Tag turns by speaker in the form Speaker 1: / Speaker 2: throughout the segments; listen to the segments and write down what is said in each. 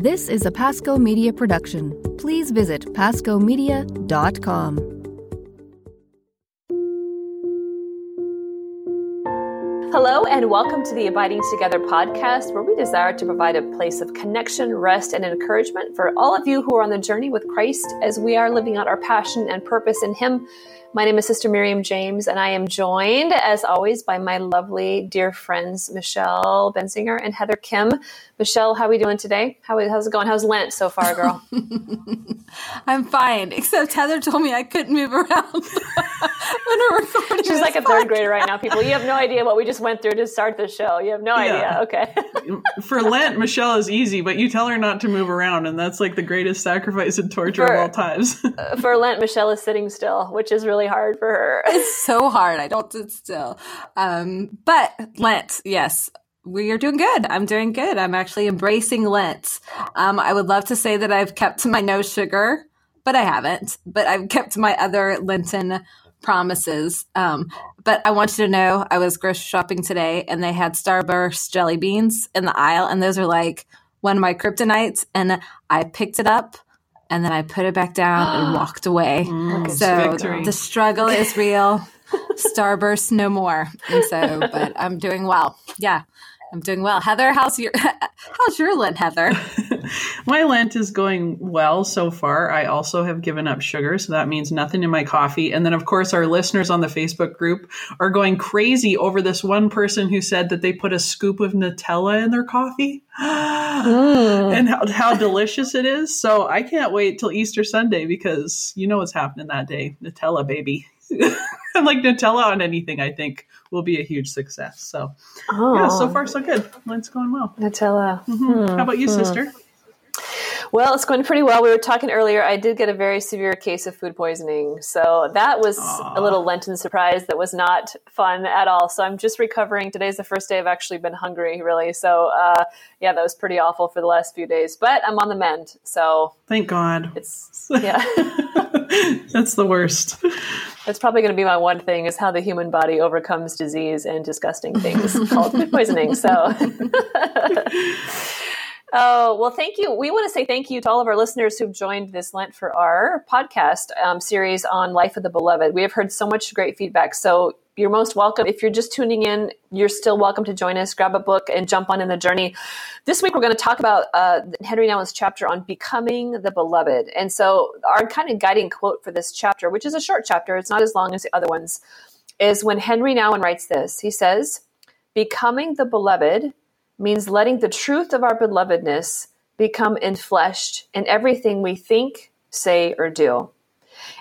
Speaker 1: This is a Pasco Media production. Please visit pascomedia.com.
Speaker 2: Hello, and welcome to the Abiding Together podcast, where we desire to provide a place of connection, rest, and encouragement for all of you who are on the journey with Christ as we are living out our passion and purpose in Him. My name is Sister Miriam James, and I am joined, as always, by my lovely dear friends Michelle Benzinger and Heather Khym. Michelle, how are we doing today? How, how's it going? How's Lent so far, girl?
Speaker 3: I'm fine, except Heather told me I couldn't move around.
Speaker 2: She's like a third grader right now, people. You have no idea what we just went through to start the show. You have no yeah. idea. Okay.
Speaker 4: For Lent, Michelle is easy, but you tell her not to move around, and that's like the greatest sacrifice and torture for, of all times.
Speaker 2: for Lent, Michelle is sitting still, which is really hard for her.
Speaker 3: It's so hard. I don't sit still. Um, but Lent, yes, we are doing good. I'm doing good. I'm actually embracing Lent. Um, I would love to say that I've kept my no sugar, but I haven't. But I've kept my other Lenten promises. Um, but I want you to know I was grocery shopping today and they had Starburst jelly beans in the aisle, and those are like one of my kryptonites. And I picked it up and then I put it back down and walked away. Mm, so victory. the struggle is real. Starburst no more. And so, but I'm doing well. Yeah. I'm doing well. Heather, how's your how's your Lent, Heather?
Speaker 4: my Lent is going well so far. I also have given up sugar, so that means nothing in my coffee. And then of course our listeners on the Facebook group are going crazy over this one person who said that they put a scoop of Nutella in their coffee. mm. And how, how delicious it is. So I can't wait till Easter Sunday because you know what's happening that day. Nutella baby. I'm like Nutella on anything, I think will be a huge success. So, oh. yeah, so far so good. It's going well.
Speaker 2: Nutella.
Speaker 4: Mm-hmm. Hmm. How about you, hmm. sister?
Speaker 2: Well, it's going pretty well. We were talking earlier. I did get a very severe case of food poisoning. So that was Aww. a little Lenten surprise that was not fun at all. So I'm just recovering. Today's the first day I've actually been hungry, really. So, uh, yeah, that was pretty awful for the last few days. But I'm on the mend. So
Speaker 4: thank God.
Speaker 2: It's, yeah.
Speaker 4: That's the worst.
Speaker 2: That's probably going to be my one thing is how the human body overcomes disease and disgusting things called food poisoning. So. Oh, well, thank you. We want to say thank you to all of our listeners who've joined this Lent for our podcast um, series on Life of the Beloved. We have heard so much great feedback. So you're most welcome. If you're just tuning in, you're still welcome to join us, grab a book, and jump on in the journey. This week, we're going to talk about uh, Henry Nouwen's chapter on becoming the beloved. And so, our kind of guiding quote for this chapter, which is a short chapter, it's not as long as the other ones, is when Henry Nouwen writes this. He says, Becoming the beloved means letting the truth of our belovedness become enfleshed in everything we think, say, or do.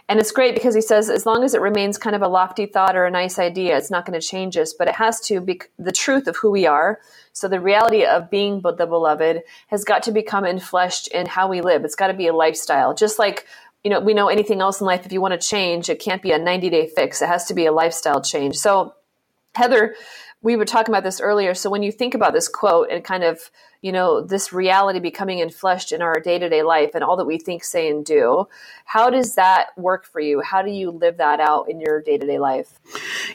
Speaker 2: And it's great because he says as long as it remains kind of a lofty thought or a nice idea, it's not going to change us, but it has to be the truth of who we are. So the reality of being the beloved has got to become enfleshed in how we live. It's got to be a lifestyle. Just like, you know, we know anything else in life, if you want to change, it can't be a 90 day fix. It has to be a lifestyle change. So Heather we were talking about this earlier. So when you think about this quote and kind of, you know, this reality becoming enfleshed in our day to day life and all that we think, say, and do, how does that work for you? How do you live that out in your day to day life?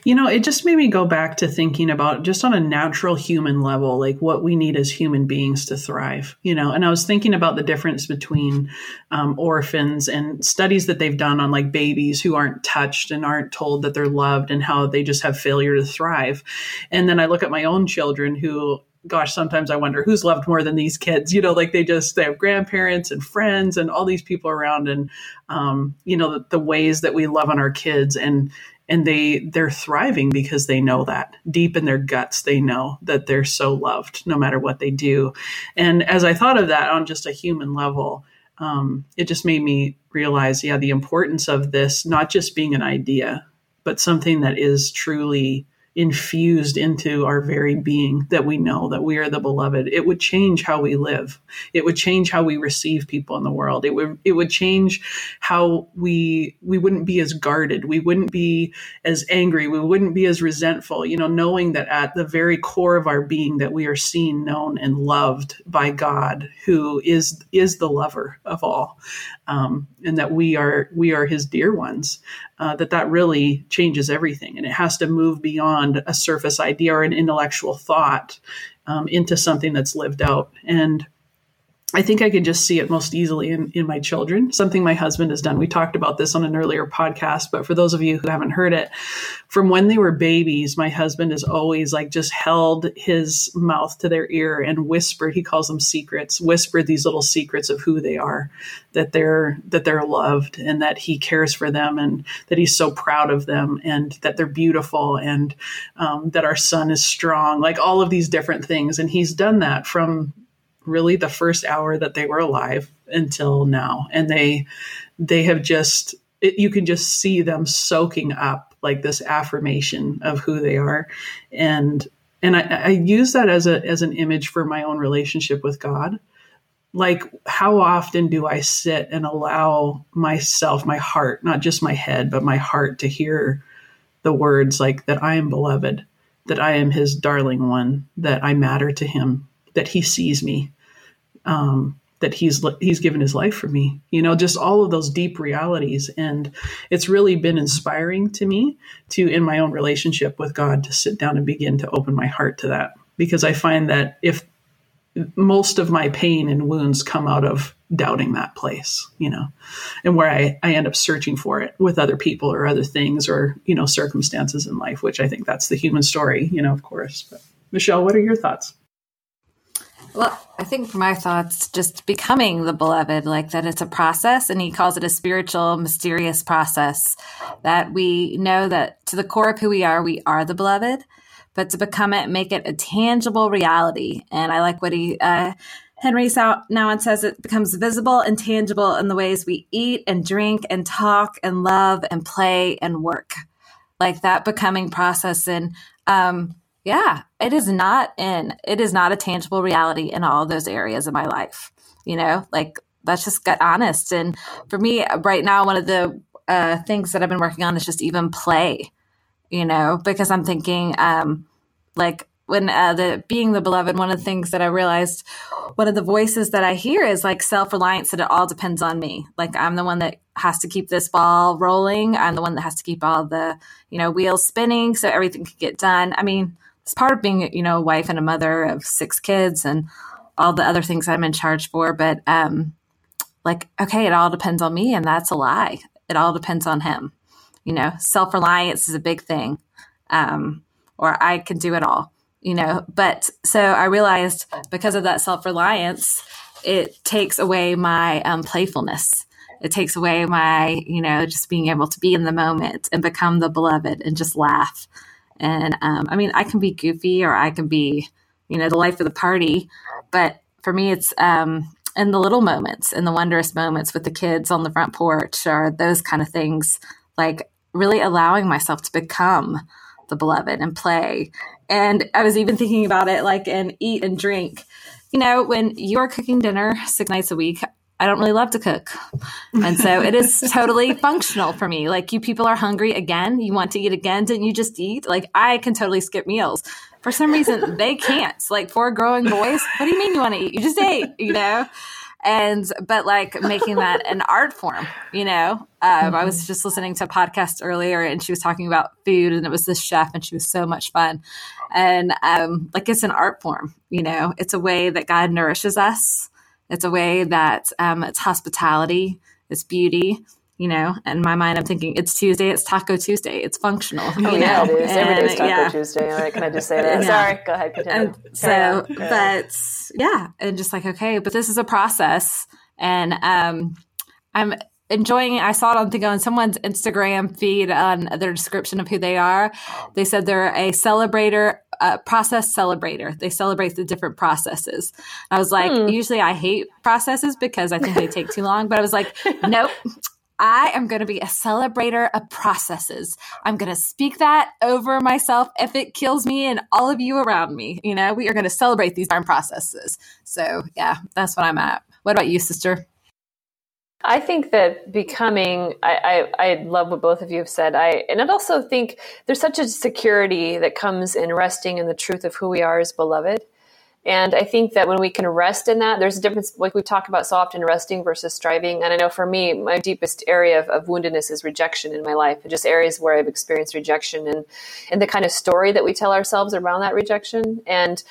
Speaker 4: You know, it just made me go back to thinking about just on a natural human level, like what we need as human beings to thrive, you know, and I was thinking about the difference between um, orphans and studies that they've done on like babies who aren't touched and aren't told that they're loved and how they just have failure to thrive. And then I look at my own children who gosh, sometimes I wonder who's loved more than these kids. You know, like they just they have grandparents and friends and all these people around, and um, you know the, the, ways that we love on our kids, and and they they're thriving because they know that deep in their guts they know that they're so loved no matter what they do. And as I thought of that on just a human level. Um, it just made me realize, yeah, the importance of this not just being an idea, but something that is truly infused into our very being that we know that we are the beloved. It would change how we live. It would change how we receive people in the world. It would it would change how we we wouldn't be as guarded. We wouldn't be as angry. We wouldn't be as resentful you know knowing that at the very core of our being that we are seen known and loved by God who is is the lover of all. Um, and that we are we are his dear ones uh, that that really changes everything. And it has to move beyond a surface idea or an intellectual thought um, into something that's lived out. And I think I can just see it most easily in, in my children, something my husband has done. We talked about this on an earlier podcast, but for those of you who haven't heard it, from when they were babies, my husband has always like just held his mouth to their ear and whispered, he calls them secrets, whispered these little secrets of who they are, that they're, that they're loved and that he cares for them and that he's so proud of them and that they're beautiful and um, that our son is strong, like all of these different things. And he's done that from really the first hour that they were alive until now. And they they have just it, you can just see them soaking up like this affirmation of who they are. And and I, I use that as a as an image for my own relationship with god. Like how often do i sit and allow myself my heart not just my head but my heart to hear the words like that i am beloved that i am his darling one that i matter to him that he sees me, um, that he's he's given his life for me. You know, just all of those deep realities, and it's really been inspiring to me to, in my own relationship with God, to sit down and begin to open my heart to that because I find that if most of my pain and wounds come out of doubting that place, you know, and where I, I end up searching for it with other people or other things or, you know, circumstances in life, which I think that's the human story, you know, of course. But Michelle, what are your thoughts?
Speaker 3: Well, I think my thoughts just becoming the beloved, like that it's a process, and he calls it a spiritual, mysterious process that we know that to the core of who we are, we are the beloved, but to become it, make it a tangible reality. And I like what he, uh, Henry Nouwen says it becomes visible and tangible in the ways we eat and drink and talk and love and play and work. Like that becoming process. And, um, yeah, it is not in, it is not a tangible reality in all those areas of my life. You know, like let's just get honest. And for me, right now, one of the uh, things that I've been working on is just even play, you know, because I'm thinking, um, like, when uh, the being the beloved, one of the things that I realized, one of the voices that I hear is like self reliance that it all depends on me. Like I'm the one that has to keep this ball rolling. I'm the one that has to keep all the you know wheels spinning so everything can get done. I mean, it's part of being, you know, a wife and a mother of six kids and all the other things I'm in charge for. But um, like, okay, it all depends on me, and that's a lie. It all depends on him. You know, self reliance is a big thing, um, or I can do it all. You know, but so I realized because of that self reliance, it takes away my um, playfulness. It takes away my, you know, just being able to be in the moment and become the beloved and just laugh and um, I mean, I can be goofy or I can be, you know, the life of the party. But for me, it's um, in the little moments, in the wondrous moments with the kids on the front porch or those kind of things, like really allowing myself to become the beloved and play. And I was even thinking about it like and eat and drink. You know, when you are cooking dinner six nights a week, I don't really love to cook. And so it is totally functional for me. Like you people are hungry again, you want to eat again, didn't you just eat? Like I can totally skip meals. For some reason they can't. Like for growing boys, what do you mean you want to eat? You just ate, you know? And but like making that an art form, you know. Um, mm-hmm. I was mm-hmm. just listening to a podcast earlier, and she was talking about food, and it was this chef, and she was so much fun. And um, like it's an art form, you know. It's a way that God nourishes us, it's a way that um, it's hospitality, it's beauty. You know, in my mind, I'm thinking it's Tuesday, it's Taco Tuesday, it's functional.
Speaker 2: Oh yeah, know? it is. And, Every day's Taco yeah. Tuesday. Can I just say that? Yeah. Sorry, go ahead. Continue.
Speaker 3: And so, but yeah, and just like okay, but this is a process, and um, I'm enjoying it. I saw it on thing on someone's Instagram feed on their description of who they are. They said they're a celebrator, a process celebrator. They celebrate the different processes. I was like, hmm. usually I hate processes because I think they take too long, but I was like, nope. I am going to be a celebrator of processes. I'm going to speak that over myself if it kills me and all of you around me. You know, we are going to celebrate these darn processes. So, yeah, that's what I'm at. What about you, sister?
Speaker 2: I think that becoming, I, I, I, love what both of you have said. I, and I also think there's such a security that comes in resting in the truth of who we are as beloved. And I think that when we can rest in that, there's a difference, like we talk about so often, resting versus striving. And I know for me, my deepest area of, of woundedness is rejection in my life, and just areas where I've experienced rejection and, and the kind of story that we tell ourselves around that rejection. And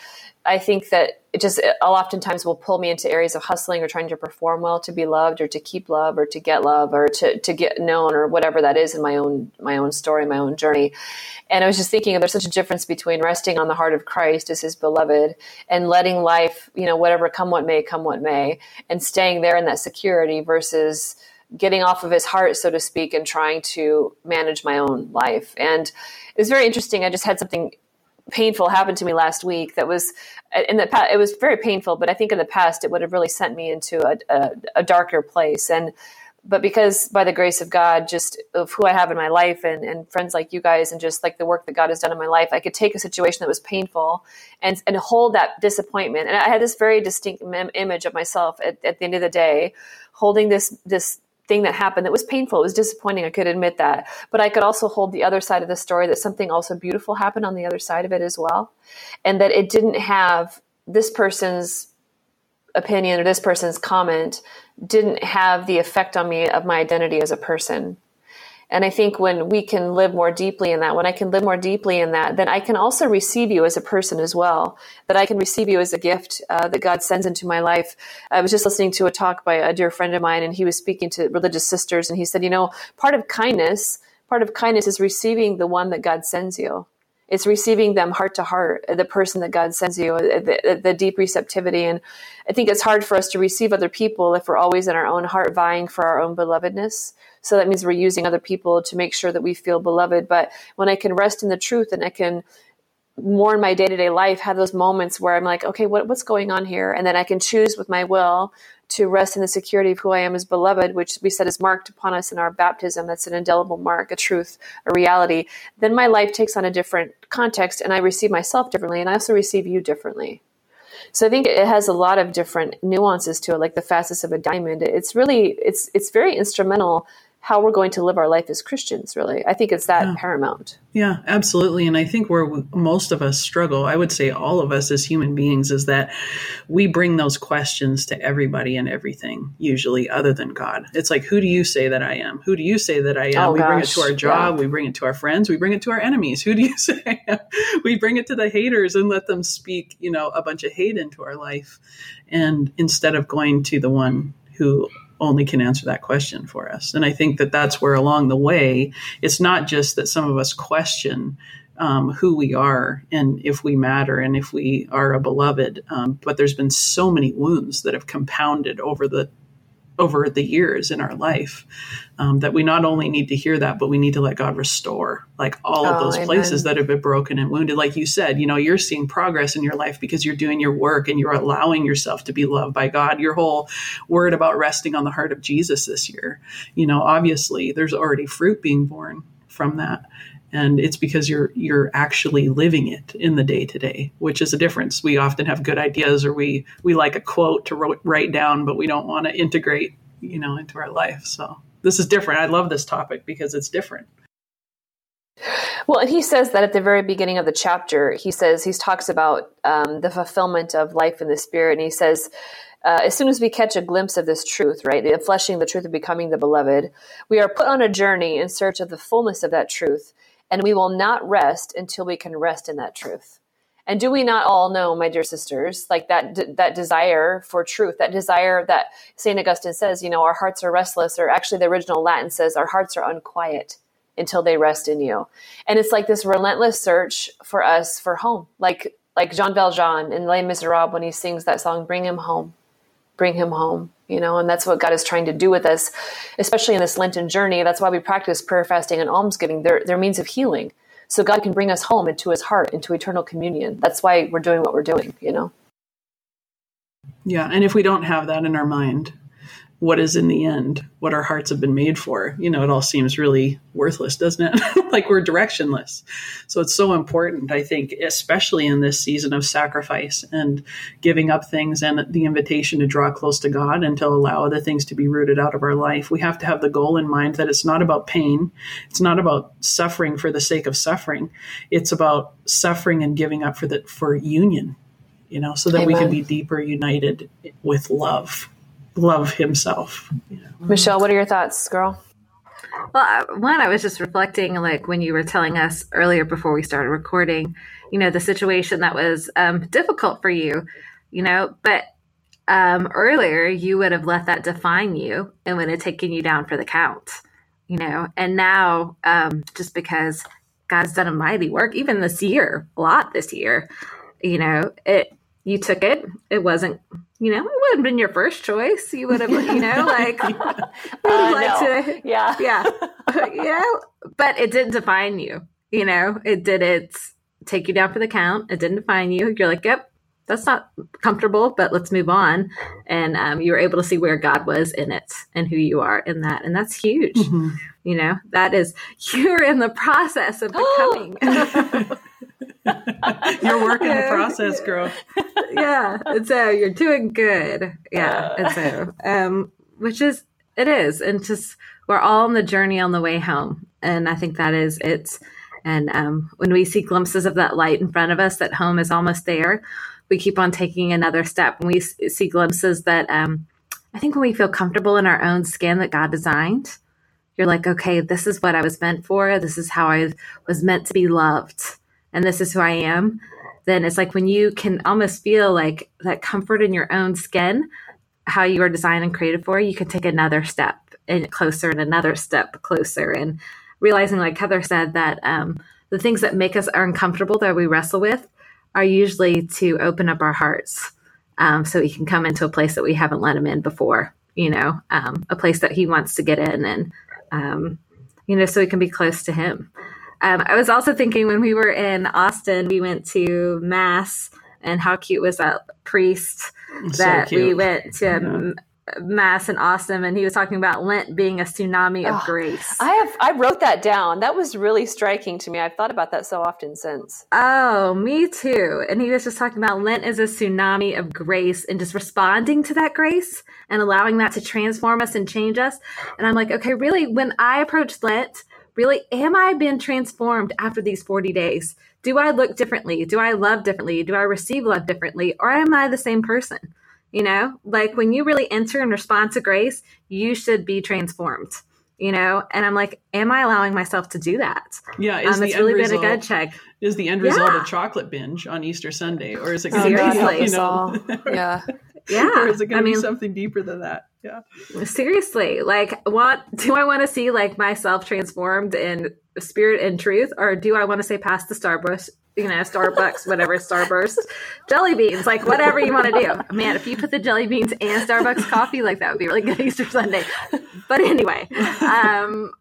Speaker 2: I think that it just I'll oftentimes will pull me into areas of hustling or trying to perform well to be loved or to keep love or to get love or to, to get known or whatever that is in my own my own story, my own journey. And I was just thinking there's such a difference between resting on the heart of Christ as his beloved and letting life, you know, whatever come what may, come what may, and staying there in that security versus getting off of his heart, so to speak, and trying to manage my own life. And it was very interesting. I just had something painful happened to me last week that was uh, in the past it was very painful but i think in the past it would have really sent me into a, a, a, darker place. And but because by the grace of god just of who i have in my life and, and friends like you guys and just like the work that god has done in my life i could take a situation that was painful and and hold that disappointment. And i had this very distinct image of myself at, at the end of the day holding this this thing that happened that was painful. It was disappointing. I could admit that. But I could also hold the other side of the story that something also beautiful happened on the other side of it as well. And that it didn't have this person's opinion or this person's comment didn't have the effect on me of my identity as a person. And I think when we can live more deeply in that, when I can live more deeply in that, then I can also receive you as a person as well. That I can receive you as a gift uh, that God sends into my life. I was just listening to a talk by a dear friend of mine, and he was speaking to religious sisters, and he said, you know, part of kindness, part of kindness is receiving the one that God sends you. It's receiving them heart to heart, the person that God sends you, the, the, deep receptivity. And I think it's hard for us to receive other people if we're always in our own heart vying for our own belovedness. So that means we're using other people to make sure that we feel beloved. But when I can rest in the truth and I can more in my day to day life have those moments where I'm like, okay, what, what's going on here? And then I can choose with my will to rest in the security of who I am as beloved, which we said is marked upon us in our baptism. That's an indelible mark, a truth, a reality. Then my life takes on a different context and I receive myself differently and I also receive you differently. So I think it has a lot of different nuances to it, like the facets of a diamond. It's really, it's, it's very instrumental how we're going to live our life as Christians, really. I think it's that
Speaker 4: yeah.
Speaker 2: paramount.
Speaker 4: Yeah, absolutely. And I think where most of us struggle, I would say all of us as human beings, is that we bring those questions to everybody and everything, usually, other than God. It's like, who do you say that I am? Who do you say that I am? Oh, we gosh. bring it to our job, yeah. we bring it to our friends, we bring it to our enemies. Who do you say We bring it to the haters and let them speak, you know, a bunch of hate into our life. And instead of going to the one who only can answer that question for us. And I think that that's where along the way, it's not just that some of us question um, who we are and if we matter and if we are a beloved, um, but there's been so many wounds that have compounded over the over the years in our life um, that we not only need to hear that but we need to let god restore like all of oh, those amen. places that have been broken and wounded. Like you said you know you're seeing progress in your life because you're doing your work and you're allowing yourself to be loved by god. Your whole word about resting on the heart of jesus this year you know obviously there's already fruit being born from that and it's because you're you're actually living it in the day to day which is a difference. We often have good ideas or we we like a quote to write down but we don't want to integrate you know into our life. So this is different. I love this topic because it's different.
Speaker 2: Well, and he says that at the very beginning of the chapter, he says he talks about um, the fulfillment of life in the spirit, and he says, uh, as soon as we catch a glimpse of this truth, right, the fleshing the truth of becoming the beloved, we are put on a journey in search of the fullness of that truth and we will not rest until we can rest in that truth. And do we not all know, my dear sisters, like that that desire for truth, that desire that Saint Augustine says, you know, our hearts are restless, or actually the original Latin says, our hearts are unquiet until they rest in you. And it's like this relentless search for us for home, like like Jean Valjean in Les Miserables when he sings that song, "Bring him home, bring him home." you know, and that's what God is trying to do with us, especially in this Lenten journey. That's why we practice prayer, fasting, and almsgiving. They're, they're means of healing. So God can bring us home into his heart, into eternal communion. That's why we're doing what we're doing, you know?
Speaker 4: Yeah. And if we don't have that in our mind, what is in the end what our hearts have been made for. You know it all seems really worthless doesn't it? Like we're directionless. So it's so important i think especially in this season of sacrifice and giving up things and the invitation to draw close to god and to allow other things to be rooted out of our life. We have to have the goal in mind that it's not about pain. It's not about suffering for the sake of suffering. It's about suffering and giving up for the for union you know so that Amen. we can be deeper united with love love himself.
Speaker 2: Michelle, what are your thoughts, girl?
Speaker 3: Well, one, I was just reflecting, like when you were telling us earlier before we started recording, you know, the situation that was um, difficult for you, you know, but um, earlier you would have let that define you and would have taken you down for the count, you know, and now um, just because God's done a mighty work, even this year, a lot this year, you know, it you took it. It wasn't, you know, it wouldn't have been your first choice. You would have, you know, like, uh,
Speaker 2: like no. to,
Speaker 3: yeah, yeah, you know, but it didn't define you. You know, it didn't take you down for the count. It didn't define you. You're like, yep, that's not comfortable, but let's move on. And um, you were able to see where God was in it and who you are in that, and that's huge. Mm-hmm. You know, that is you're in the process of becoming.
Speaker 4: you're working the process, girl.
Speaker 3: yeah. And so you're doing good. Yeah. And so, um, which is, it is. And just, we're all on the journey on the way home. And I think that is, it's, and um, when we see glimpses of that light in front of us, that home is almost there, we keep on taking another step. And we see glimpses that, um, I think when we feel comfortable in our own skin that God designed, you're like, okay, this is what I was meant for. This is how I was meant to be loved and this is who I am, then it's like when you can almost feel like that comfort in your own skin, how you are designed and created for, you can take another step and closer and another step closer. And realizing, like Heather said, that um, the things that make us uncomfortable that we wrestle with are usually to open up our hearts um, so we can come into a place that we haven't let him in before, you know, um, a place that he wants to get in and, um, you know, so we can be close to him. Um, I was also thinking when we were in Austin, we went to Mass, and how cute was that priest that we went to yeah. Mass in Austin, and he was talking about Lent being a tsunami of oh, grace.
Speaker 2: I have I wrote that down. That was really striking to me. I've thought about that so often since.
Speaker 3: Oh, me too. And he was just talking about Lent as a tsunami of grace and just responding to that grace and allowing that to transform us and change us. And I'm like, okay, really, when I approach Lent really, am I being transformed after these 40 days? Do I look differently? Do I love differently? Do I receive love differently? Or am I the same person? You know, like when you really enter and respond to grace, you should be transformed. You know, and I'm like, am I allowing myself to do that?
Speaker 4: Yeah, is um, it's really result, been a good check. Is the end result yeah. a chocolate binge on Easter Sunday, or is it going to be, you know,
Speaker 2: yeah,
Speaker 3: yeah,
Speaker 4: or is it going to be something deeper than that? Yeah.
Speaker 3: Seriously like what do i want to see like myself transformed in spirit and truth? Or do i want to say past the starbucks you know starbucks whatever starburst? Jelly beans like whatever you want to do. Man if you put the jelly beans and starbucks coffee like that would be really good easter sunday. But anyway um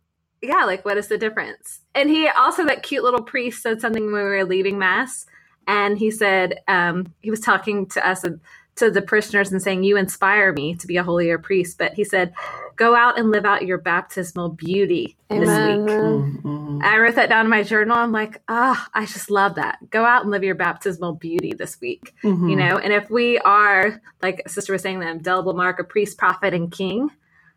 Speaker 3: yeah like what is the difference? And he also that cute little priest said something when we were leaving mass and he said um he was talking to us and to the parishioners and saying, You inspire me to be a holier priest. But he said, Go out and live out your baptismal beauty Amen. this week. Mm-hmm. I wrote that down in my journal. I'm like, Ah, oh, I just love that. Go out and live your baptismal beauty this week. Mm-hmm. You know, and if we are, like Sister was saying, the indelible mark of priest, prophet, and king,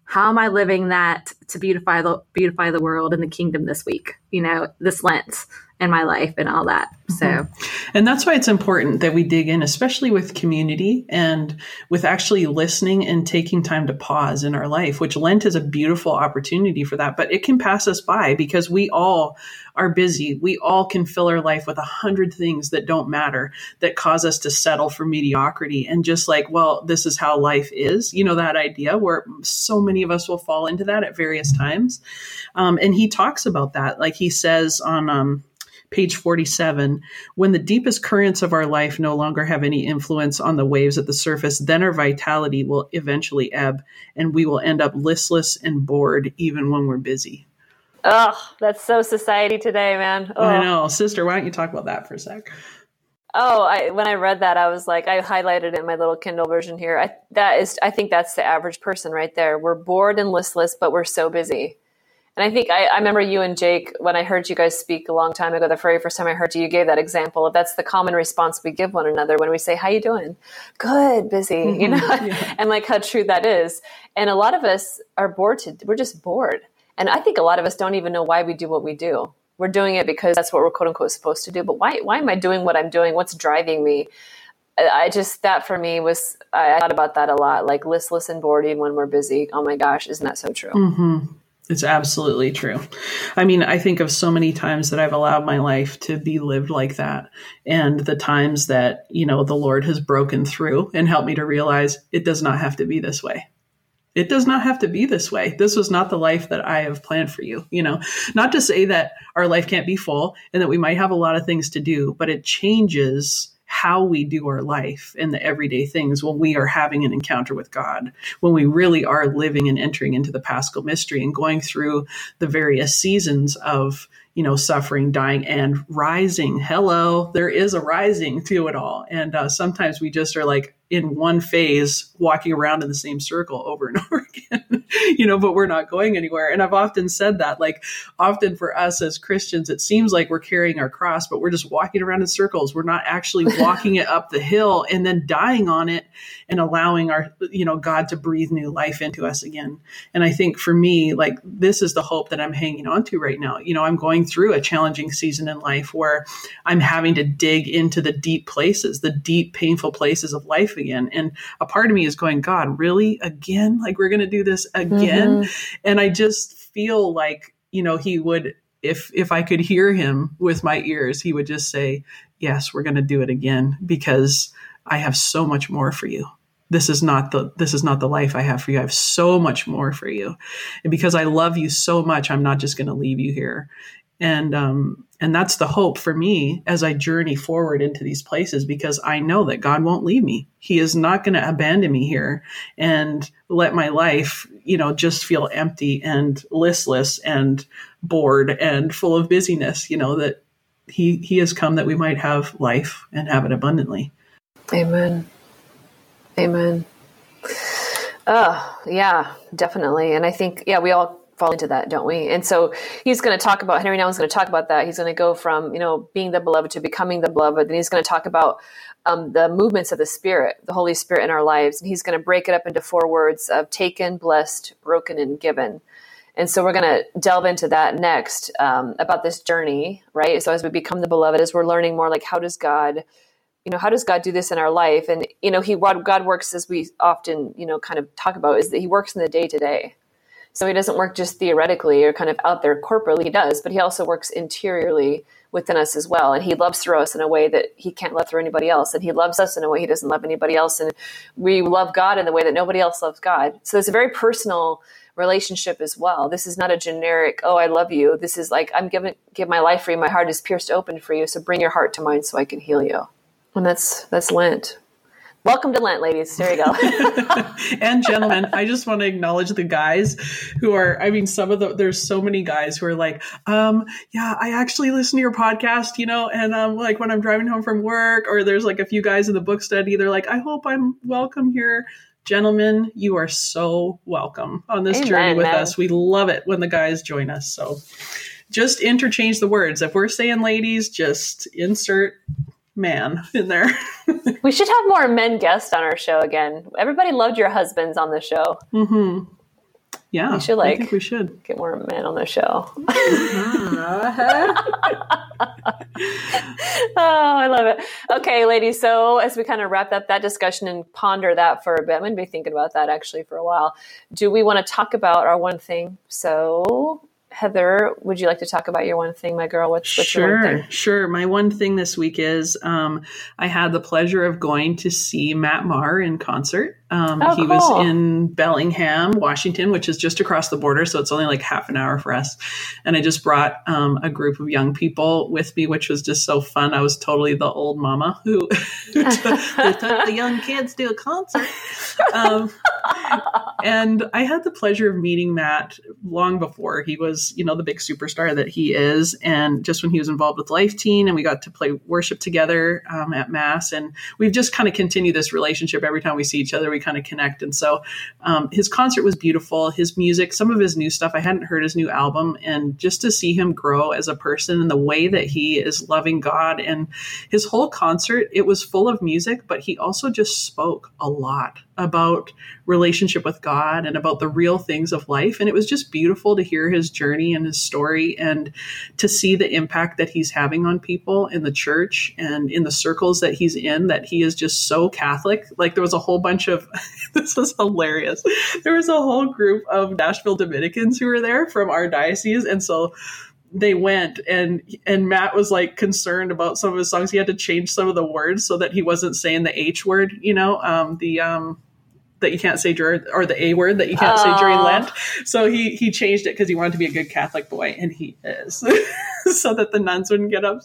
Speaker 3: how am I living that to beautify the beautify the world and the kingdom this week? You know, this Lent in my life and all that. So,
Speaker 4: mm-hmm. and that's why it's important that we dig in, especially with community and with actually listening and taking time to pause in our life, which Lent is a beautiful opportunity for that. But it can pass us by because we all are busy. We all can fill our life with a hundred things that don't matter that cause us to settle for mediocrity and just like, well, this is how life is. You know, that idea where so many of us will fall into that at various times. Um, and he talks about that. Like he says on, um, page 47 when the deepest currents of our life no longer have any influence on the waves at the surface then our vitality will eventually ebb and we will end up listless and bored even when we're busy
Speaker 2: oh that's so society today man oh.
Speaker 4: i know sister why don't you talk about that for a sec
Speaker 2: Oh, I, when I read that, I was like, I highlighted it in my little Kindle version here. I, that is, I think that's the average person right there. We're bored and listless, but we're so busy. And I think I, I, remember you and Jake when I heard you guys speak a long time ago. The very first time I heard you, you gave that example that's the common response we give one another when we say, "How you doing?" Good, busy, mm-hmm. you know, yeah. and like how true that is. And a lot of us are bored. To, we're just bored, and I think a lot of us don't even know why we do what we do. We're doing it because that's what we're quote unquote supposed to do. But why? Why am I doing what I'm doing? What's driving me? I just that for me was I thought about that a lot, like listless and bored even when we're busy. Oh my gosh, isn't that so true?
Speaker 4: Mm-hmm. It's absolutely true. I mean, I think of so many times that I've allowed my life to be lived like that. And the times that, you know, the Lord has broken through and helped me to realize it does not have to be this way. It does not have to be this way. This was not the life that I have planned for you. You know, not to say that our life can't be full and that we might have a lot of things to do, but it changes how we do our life and the everyday things when we are having an encounter with God, when we really are living and entering into the paschal mystery and going through the various seasons of you know, suffering, dying, and rising. Hello, there is a rising to it all. And uh, sometimes we just are like in one phase, walking around in the same circle over and over again, you know, but we're not going anywhere. And I've often said that, like, often for us as Christians, it seems like we're carrying our cross, but we're just walking around in circles. We're not actually walking it up the hill and then dying on it and allowing our, you know, God to breathe new life into us again. And I think for me, like, this is the hope that I'm hanging on to right now. You know, I'm going through a challenging season in life where I'm having to dig into the deep places, the deep, painful places of life again. And a part of me is going, God, really? Again? Like, we're going to do this again? Mm-hmm. And I just feel like, you know, He would if if I could hear him with my ears, he would just say, "Yes, we're going to do it again because I have so much more for you. This is not the this is not the life I have for you. I have so much more for you. And because I love you so much, I'm not just going to leave you here. And um and that's the hope for me as I journey forward into these places because I know that God won't leave me. He is not going to abandon me here and let my life, you know, just feel empty and listless and bored and full of busyness, you know, that he he has come that we might have life and have it abundantly.
Speaker 2: Amen. Amen. Oh, yeah, definitely. And I think, yeah, we all fall into that, don't we? And so he's going to talk about, Henry Nouwen's going to talk about that. He's going to go from, you know, being the beloved to becoming the beloved. And he's going to talk about um, the movements of the Spirit, the Holy Spirit in our lives. And he's going to break it up into four words of taken, blessed, broken, and given. And so we're going to delve into that next um, about this journey, right? So as we become the beloved, as we're learning more, like how does God you know how does god do this in our life? And you know he god works as we often you know kind of talk about is that he works in the day to day. So he doesn't work just theoretically or kind of out there corporately. He does but he also works interiorly within us as well. And he loves through us in a way that he can't love through anybody else. And he loves us in a way he doesn't love anybody else. And we love god in the way that nobody else loves god. So it's a very personal relationship as well. This is not a generic oh i love you. This is like i'm giving give my life for you. My heart is pierced open for you. So bring your heart to mine so i can heal you and that's that's Lent. Welcome to Lent, ladies. There you go.
Speaker 4: and gentlemen, I just want to acknowledge the guys who are, I mean, some of the, there's so many guys who are like, um, yeah, I actually listen to your podcast, you know, and um, like when I'm driving home from work, or there's like a few guys in the book study, they're like, I hope I'm welcome here. Gentlemen, you are so welcome on this Amen, journey with man. us. We love it when the guys join us. So just interchange the words. If we're saying ladies, just insert man in there.
Speaker 2: we should have more men guests on our show again. Everybody loved your husbands on the show.
Speaker 4: Mm-hmm. Yeah,
Speaker 2: we should like. I think
Speaker 4: we should
Speaker 2: get more men on the show. oh, I love it. Okay, ladies. So as we kind of wrap up that discussion and ponder that for a bit, I'm going to be thinking about that actually for a while. Do we want to talk about our one thing? So Heather, would you like to talk about your one thing, my girl? What's, what's
Speaker 4: sure,
Speaker 2: your one thing?
Speaker 4: Sure. My one thing this week is um, I had the pleasure of going to see Matt Maher in concert. Um, oh, he cool. was in Bellingham, Washington, which is just across the border, so it's only like half an hour for us. And I just brought um, a group of young people with me, which was just so fun. I was totally the old mama who, who took, took, the young kids to a concert. Um, and I had the pleasure of meeting Matt long before he was, you know, the big superstar that he is, and just when he was involved with Life Teen, and we got to play worship together um, at Mass, and we've just kind of continued this relationship. Every time we see each other, we kind of connect. And so um, his concert was beautiful. His music, some of his new stuff, I hadn't heard his new album. And just to see him grow as a person and the way that he is loving God and his whole concert, it was full of music, but he also just spoke a lot about relationship with God and about the real things of life. And it was just beautiful to hear his journey and his story and to see the impact that he's having on people in the church and in the circles that he's in, that he is just so Catholic. Like there was a whole bunch of, this was hilarious. There was a whole group of Nashville Dominicans who were there from our diocese. And so they went and and Matt was like concerned about some of his songs. He had to change some of the words so that he wasn't saying the H word, you know, um, the um, that you can't say during or the A word that you can't say during Lent. So he he changed it because he wanted to be a good Catholic boy, and he is, so that the nuns wouldn't get up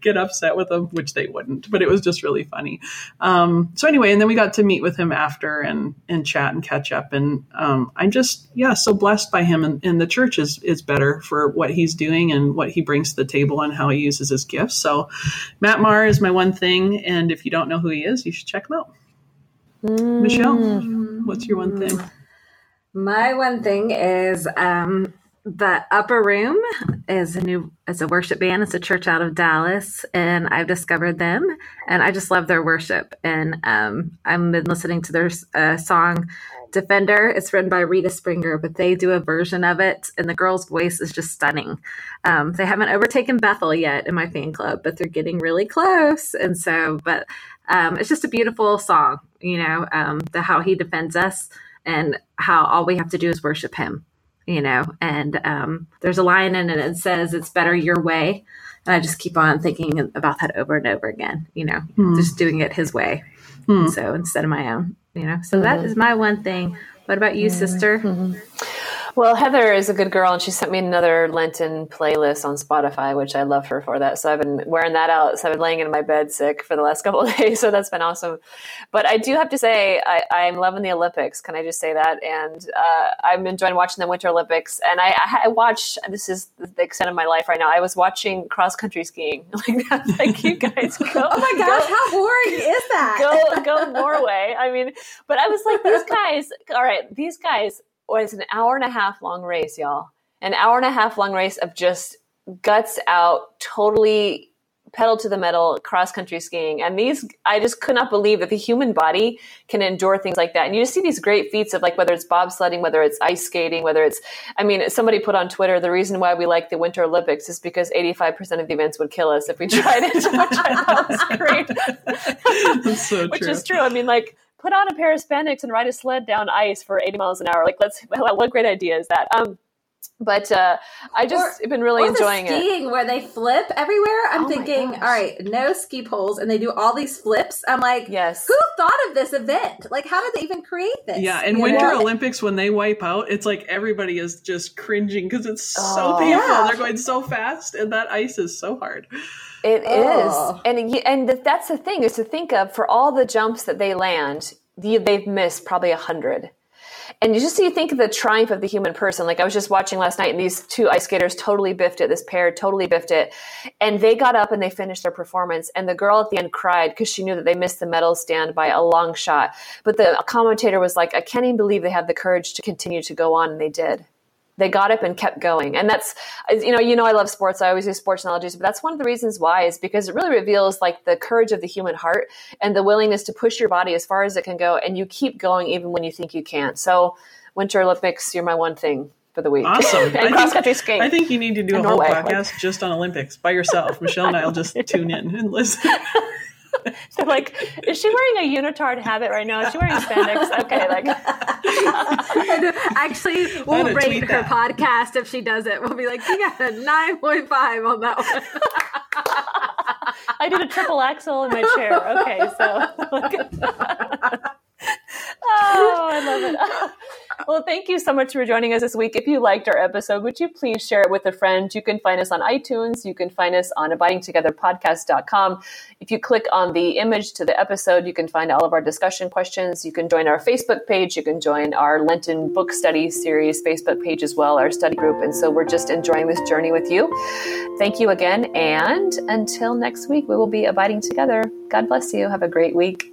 Speaker 4: get upset with him, which they wouldn't. But it was just really funny. Um, so anyway, and then we got to meet with him after and and chat and catch up, and um, I'm just yeah so blessed by him, and, and the church is is better for what he's doing and what he brings to the table and how he uses his gifts. So Matt Maher is my one thing, and if you don't know who he is, you should check him out. Mm. Michelle, what's your one thing?
Speaker 3: My one thing is um, the Upper Room is a new it's a worship band. It's a church out of Dallas, and I've discovered them, and I just love their worship. And um, I've been listening to their uh, song Defender. It's written by Rita Springer, but they do a version of it, and the girl's voice is just stunning. Um, they haven't overtaken Bethel yet in my fan club, but they're getting really close. And so, but um, it's just a beautiful song, you know, um, the how he defends us and how all we have to do is worship him, you know. And um, there's a line in it that says, "It's better your way," and I just keep on thinking about that over and over again, you know, mm. just doing it his way. Mm. So instead of my own, you know. So that is my one thing. What about you, sister? Mm-hmm.
Speaker 2: Well, Heather is a good girl, and she sent me another Lenten playlist on Spotify, which I love her for that. So I've been wearing that out. So I've been laying in my bed sick for the last couple of days. So that's been awesome. But I do have to say, I, am loving the Olympics. Can I just say that? And uh, I'm enjoying watching the Winter Olympics. And I, I, watch. This is the extent of my life right now. I was watching cross country skiing. Like that's Like you guys go.
Speaker 3: oh my gosh, go, how boring is that?
Speaker 2: Go go Norway. I mean, but I was like, these guys. All right, these guys Oh, was an hour and a half long race, y'all. An hour and a half long race of just guts out, totally pedal to the metal cross country skiing. And these, I just could not believe that the human body can endure things like that. And you just see these great feats of like whether it's bobsledding, whether it's ice skating, whether it's, I mean, somebody put on Twitter the reason why we like the Winter Olympics is because 85% of the events would kill us if we tried it, which I thought was great. That's so which is true. I mean, like, put on a pair of spandex and ride a sled down ice for 80 miles an hour. Like, let's, what great idea is that? Um, but uh, I just or, been really enjoying
Speaker 3: skiing
Speaker 2: it.
Speaker 3: Skiing where they flip everywhere. I'm oh thinking, all right, no ski poles, and they do all these flips. I'm like,
Speaker 2: yes,
Speaker 3: who thought of this event? Like, how did they even create this?
Speaker 4: Yeah, and Winter know? Olympics when they wipe out, it's like everybody is just cringing because it's oh, so painful. Yeah. They're going so fast, and that ice is so hard.
Speaker 2: It oh. is, and and that's the thing is to think of for all the jumps that they land, they've missed probably a hundred. And you just you think of the triumph of the human person. Like I was just watching last night, and these two ice skaters totally biffed it. This pair totally biffed it, and they got up and they finished their performance. And the girl at the end cried because she knew that they missed the medal stand by a long shot. But the commentator was like, "I can't even believe they had the courage to continue to go on," and they did they got up and kept going. And that's, you know, you know, I love sports. I always use sports analogies, but that's one of the reasons why is because it really reveals like the courage of the human heart and the willingness to push your body as far as it can go. And you keep going even when you think you can't. So Winter Olympics, you're my one thing for the week.
Speaker 4: Awesome.
Speaker 2: and cross country skiing.
Speaker 4: I think you need to do a whole Norway. podcast just on Olympics by yourself. Michelle and I'll just tune in and listen.
Speaker 2: so like, is she wearing a unitard habit right now? Is she wearing spandex? Okay, like.
Speaker 3: Actually, we'll rate her podcast if she does it. We'll be like, you got a nine point five on that one.
Speaker 2: I did a triple axel in my chair. Okay, so. oh, I love it. Well, thank you so much for joining us this week. If you liked our episode, would you please share it with a friend? You can find us on iTunes. You can find us on abidingtogetherpodcast.com. If you click on the image to the episode, you can find all of our discussion questions. You can join our Facebook page. You can join our Lenten book study series Facebook page as well, our study group. And so we're just enjoying this journey with you. Thank you again. And until next week, we will be abiding together. God bless you. Have a great week.